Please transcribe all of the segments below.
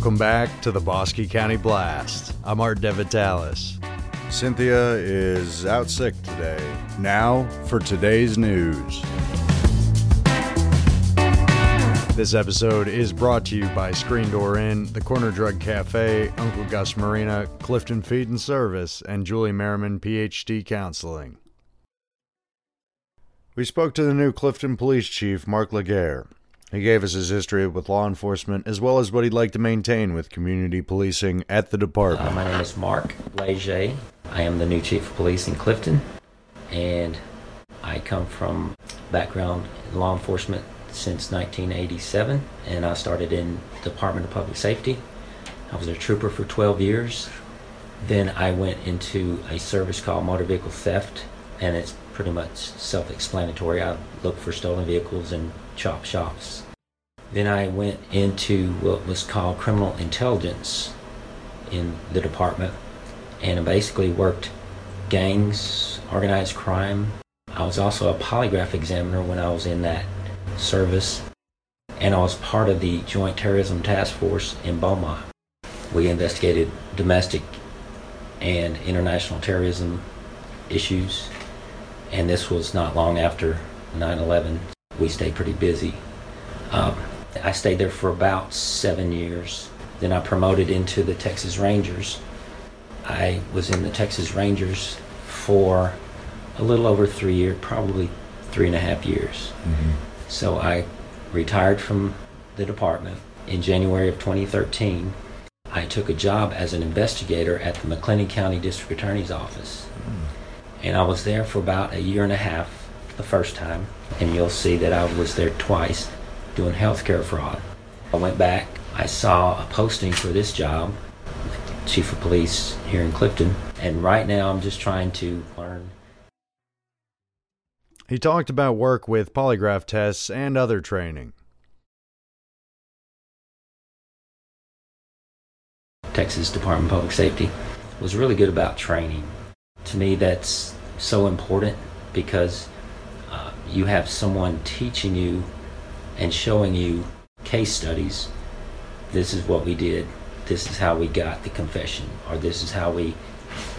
Welcome back to the Bosque County Blast. I'm Art DeVitalis. Cynthia is out sick today. Now for today's news. This episode is brought to you by Screen Door Inn, the Corner Drug Cafe, Uncle Gus Marina, Clifton Feed and Service, and Julie Merriman PhD Counseling. We spoke to the new Clifton Police Chief, Mark Laguerre. He gave us his history with law enforcement as well as what he'd like to maintain with community policing at the department. Uh, my name is Mark Leger. I am the new chief of police in Clifton, and I come from background in law enforcement since 1987, and I started in Department of Public Safety. I was a trooper for 12 years. Then I went into a service called motor vehicle theft, and it's pretty much self-explanatory. I look for stolen vehicles and chop shops. Then I went into what was called criminal intelligence in the department and basically worked gangs, organized crime. I was also a polygraph examiner when I was in that service and I was part of the Joint Terrorism Task Force in Beaumont. We investigated domestic and international terrorism issues and this was not long after 9/11. We stayed pretty busy. Um, I stayed there for about seven years. Then I promoted into the Texas Rangers. I was in the Texas Rangers for a little over three years, probably three and a half years. Mm-hmm. So I retired from the department in January of 2013. I took a job as an investigator at the McLennan County District Attorney's Office. Mm. And I was there for about a year and a half the first time. And you'll see that I was there twice doing healthcare fraud. I went back, I saw a posting for this job, chief of police here in Clifton. And right now I'm just trying to learn. He talked about work with polygraph tests and other training. Texas Department of Public Safety was really good about training to me that's so important because you have someone teaching you and showing you case studies. This is what we did. This is how we got the confession, or this is how we,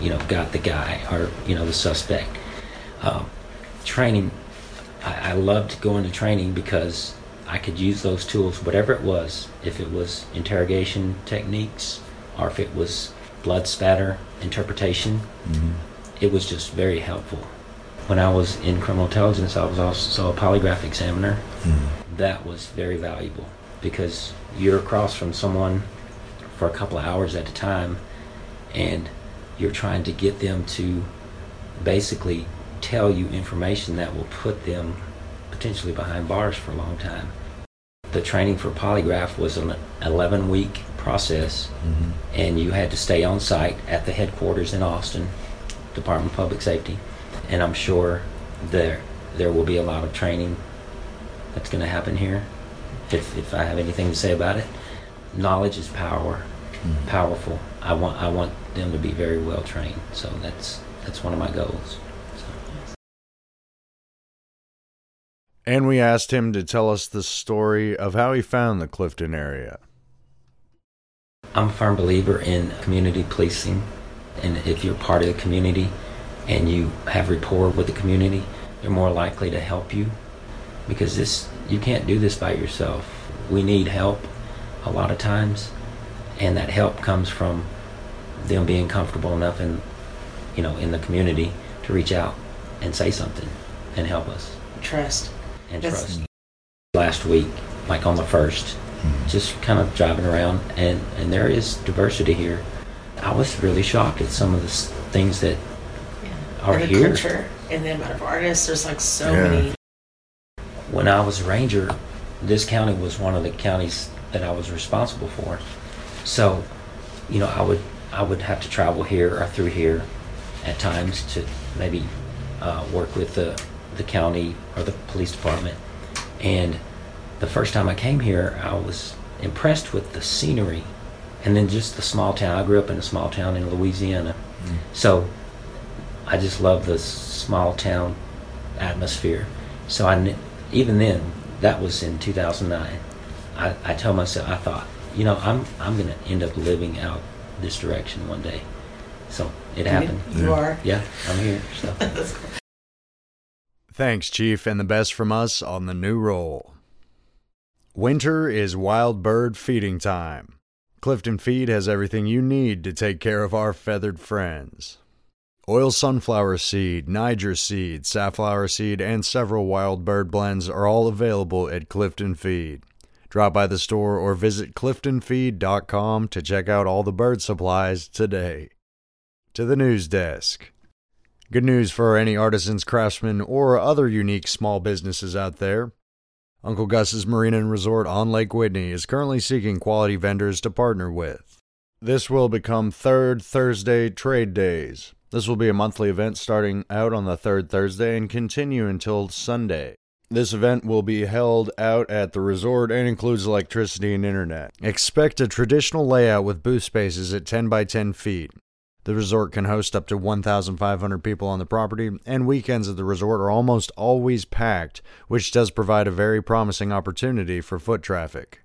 you know, got the guy, or you know, the suspect. Um, training, I, I loved going to training because I could use those tools, whatever it was. If it was interrogation techniques, or if it was blood spatter interpretation. Mm-hmm. It was just very helpful. When I was in criminal intelligence, I was also a polygraph examiner. Mm-hmm. That was very valuable because you're across from someone for a couple of hours at a time and you're trying to get them to basically tell you information that will put them potentially behind bars for a long time. The training for polygraph was an 11 week process, mm-hmm. and you had to stay on site at the headquarters in Austin, Department of Public Safety, and I'm sure there there will be a lot of training that's going to happen here. If if I have anything to say about it, knowledge is power, mm-hmm. powerful. I want I want them to be very well trained. So that's that's one of my goals. And we asked him to tell us the story of how he found the Clifton area. I'm a firm believer in community policing. And if you're part of the community and you have rapport with the community, they're more likely to help you because this you can't do this by yourself. We need help a lot of times, and that help comes from them being comfortable enough in you know in the community to reach out and say something and help us. Trust. And That's... trust. Last week, like on the first, mm-hmm. just kind of driving around, and and there is diversity here. I was really shocked at some of the things that yeah. Are and the here. Culture and the amount of artists. There's like so yeah. many. When I was ranger, this county was one of the counties that I was responsible for. So, you know, I would I would have to travel here or through here at times to maybe uh, work with the the county or the police department, and the first time I came here, I was impressed with the scenery and then just the small town. I grew up in a small town in Louisiana. Mm. So I just love the small town atmosphere. So I, even then, that was in 2009. I, I told myself, I thought, you know, I'm I'm gonna end up living out this direction one day. So it happened. You Yeah. are. Yeah, I'm here. So That's cool. Thanks, Chief, and the best from us on the new role. Winter is wild bird feeding time. Clifton Feed has everything you need to take care of our feathered friends. Oil sunflower seed, Niger seed, safflower seed, and several wild bird blends are all available at Clifton Feed. Drop by the store or visit cliftonfeed.com to check out all the bird supplies today. To the news desk. Good news for any artisans, craftsmen, or other unique small businesses out there. Uncle Gus's Marina and Resort on Lake Whitney is currently seeking quality vendors to partner with. This will become Third Thursday Trade Days. This will be a monthly event starting out on the third Thursday and continue until Sunday. This event will be held out at the resort and includes electricity and internet. Expect a traditional layout with booth spaces at 10 by 10 feet. The resort can host up to 1,500 people on the property, and weekends at the resort are almost always packed, which does provide a very promising opportunity for foot traffic.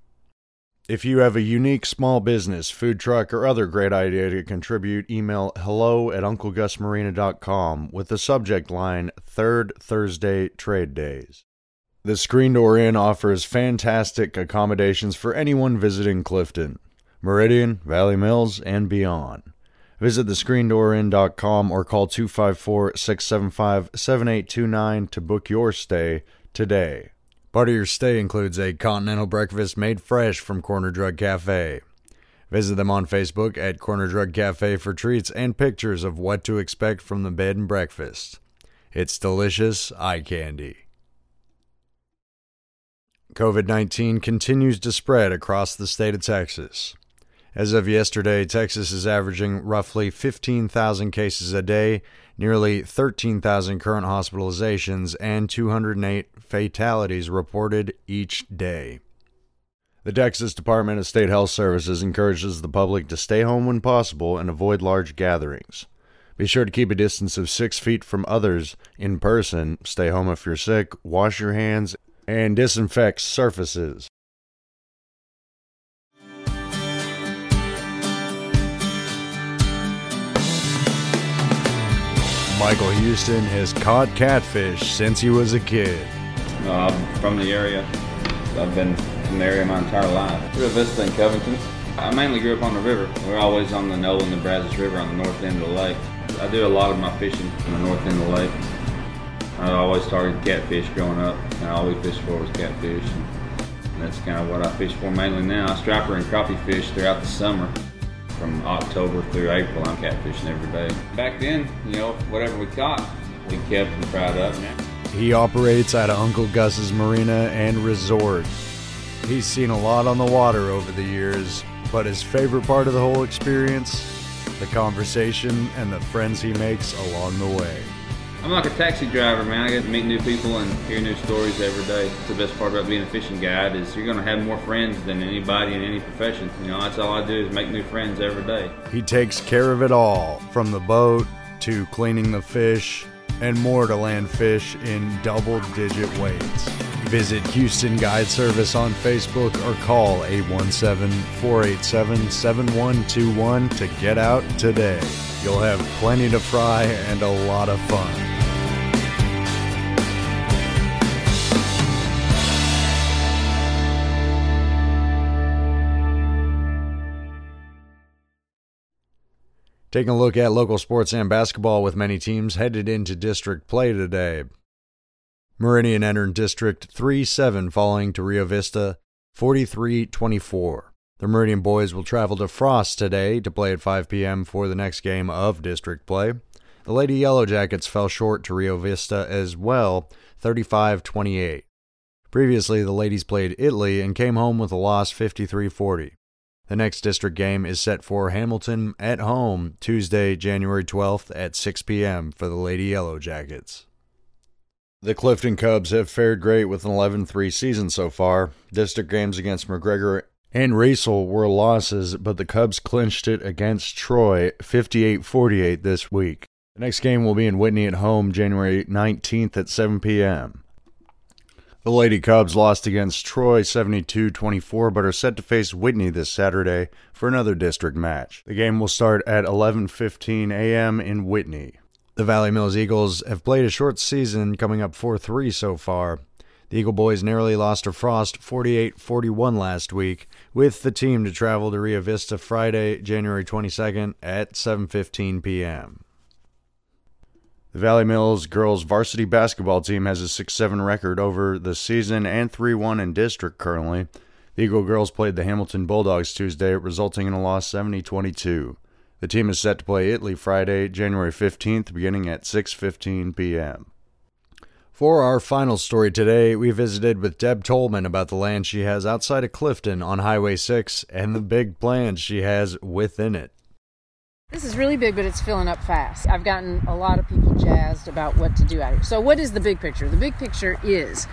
If you have a unique small business, food truck, or other great idea to contribute, email hello at unclegusmarina.com with the subject line Third Thursday Trade Days. The Screen Door Inn offers fantastic accommodations for anyone visiting Clifton, Meridian, Valley Mills, and beyond. Visit thescreendoorinn.com or call 254 675 7829 to book your stay today. Part of your stay includes a continental breakfast made fresh from Corner Drug Cafe. Visit them on Facebook at Corner Drug Cafe for treats and pictures of what to expect from the bed and breakfast. It's delicious eye candy. COVID 19 continues to spread across the state of Texas. As of yesterday, Texas is averaging roughly 15,000 cases a day, nearly 13,000 current hospitalizations, and 208 fatalities reported each day. The Texas Department of State Health Services encourages the public to stay home when possible and avoid large gatherings. Be sure to keep a distance of six feet from others in person, stay home if you're sick, wash your hands, and disinfect surfaces. Michael Houston has caught catfish since he was a kid. I'm from the area. I've been from the area my entire life. Rio Vista and Covington. I mainly grew up on the river. We're always on the Nolan and Brazos River on the north end of the lake. I do a lot of my fishing on the north end of the lake. I always targeted catfish growing up, and all we fished for was catfish. And that's kind of what I fish for mainly now. I striper and crappie fish throughout the summer. From October through April, I'm catfishing every day. Back then, you know, whatever we caught, we kept and fried up. He operates out of Uncle Gus's Marina and Resort. He's seen a lot on the water over the years, but his favorite part of the whole experience? The conversation and the friends he makes along the way. I'm like a taxi driver, man. I get to meet new people and hear new stories every day. The best part about being a fishing guide is you're going to have more friends than anybody in any profession. You know, that's all I do is make new friends every day. He takes care of it all, from the boat to cleaning the fish and more to land fish in double digit weights. Visit Houston Guide Service on Facebook or call 817 487 7121 to get out today. You'll have plenty to fry and a lot of fun. Taking a look at local sports and basketball with many teams headed into district play today. Meridian entered District 3 7 falling to Rio Vista 43 24. The Meridian boys will travel to Frost today to play at 5 p.m. for the next game of district play. The Lady Yellow Jackets fell short to Rio Vista as well 35 28. Previously, the ladies played Italy and came home with a loss 53 40. The next district game is set for Hamilton at home Tuesday, January 12th at 6 p.m. for the Lady Yellow Jackets. The Clifton Cubs have fared great with an 11 3 season so far. District games against McGregor and Riesel were losses, but the Cubs clinched it against Troy 58 48 this week. The next game will be in Whitney at home January 19th at 7 p.m. The Lady Cubs lost against Troy 72 24, but are set to face Whitney this Saturday for another district match. The game will start at 11:15 a.m. in Whitney. The Valley Mills Eagles have played a short season, coming up 4 3 so far. The Eagle Boys narrowly lost to Frost 48 41 last week, with the team to travel to Rio Vista Friday, January 22nd at 7:15 p.m. The Valley Mills girls varsity basketball team has a 6 7 record over the season and 3 1 in district currently. The Eagle girls played the Hamilton Bulldogs Tuesday, resulting in a loss 70 22. The team is set to play Italy Friday, January 15th, beginning at 6:15 p.m. For our final story today, we visited with Deb Tolman about the land she has outside of Clifton on Highway 6 and the big plans she has within it. This is really big, but it's filling up fast. I've gotten a lot of people jazzed about what to do out here. So, what is the big picture? The big picture is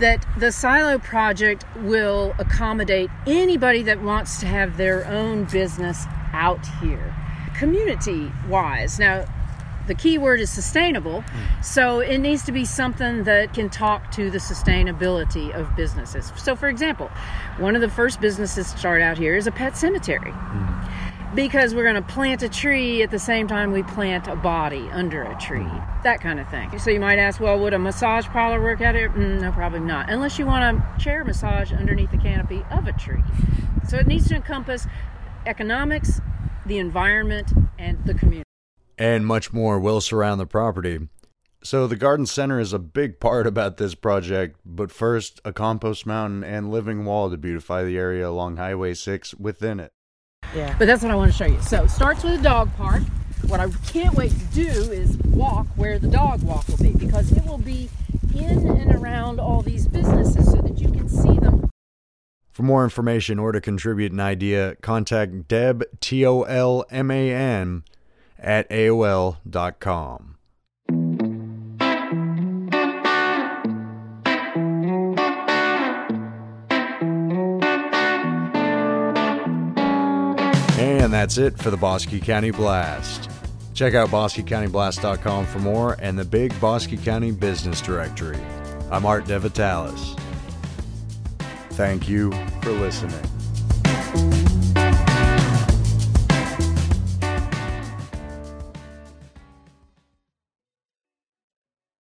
that the silo project will accommodate anybody that wants to have their own business out here, community wise. Now, the key word is sustainable, so it needs to be something that can talk to the sustainability of businesses. So, for example, one of the first businesses to start out here is a pet cemetery hmm. Because we're going to plant a tree at the same time we plant a body under a tree. That kind of thing. So you might ask, well, would a massage parlor work out here? Mm, no, probably not. Unless you want a chair massage underneath the canopy of a tree. So it needs to encompass economics, the environment, and the community. and much more will surround the property. So the garden center is a big part about this project, but first, a compost mountain and living wall to beautify the area along Highway 6 within it. Yeah. But that's what I want to show you. So it starts with a dog park. What I can't wait to do is walk where the dog walk will be because it will be in and around all these businesses so that you can see them For more information or to contribute an idea, contact Deb, T O L M A N, at AOL.com. And that's it for the Bosque County Blast. Check out BosqueCountyBlast.com for more and the Big Bosque County Business Directory. I'm Art DeVitalis. Thank you for listening.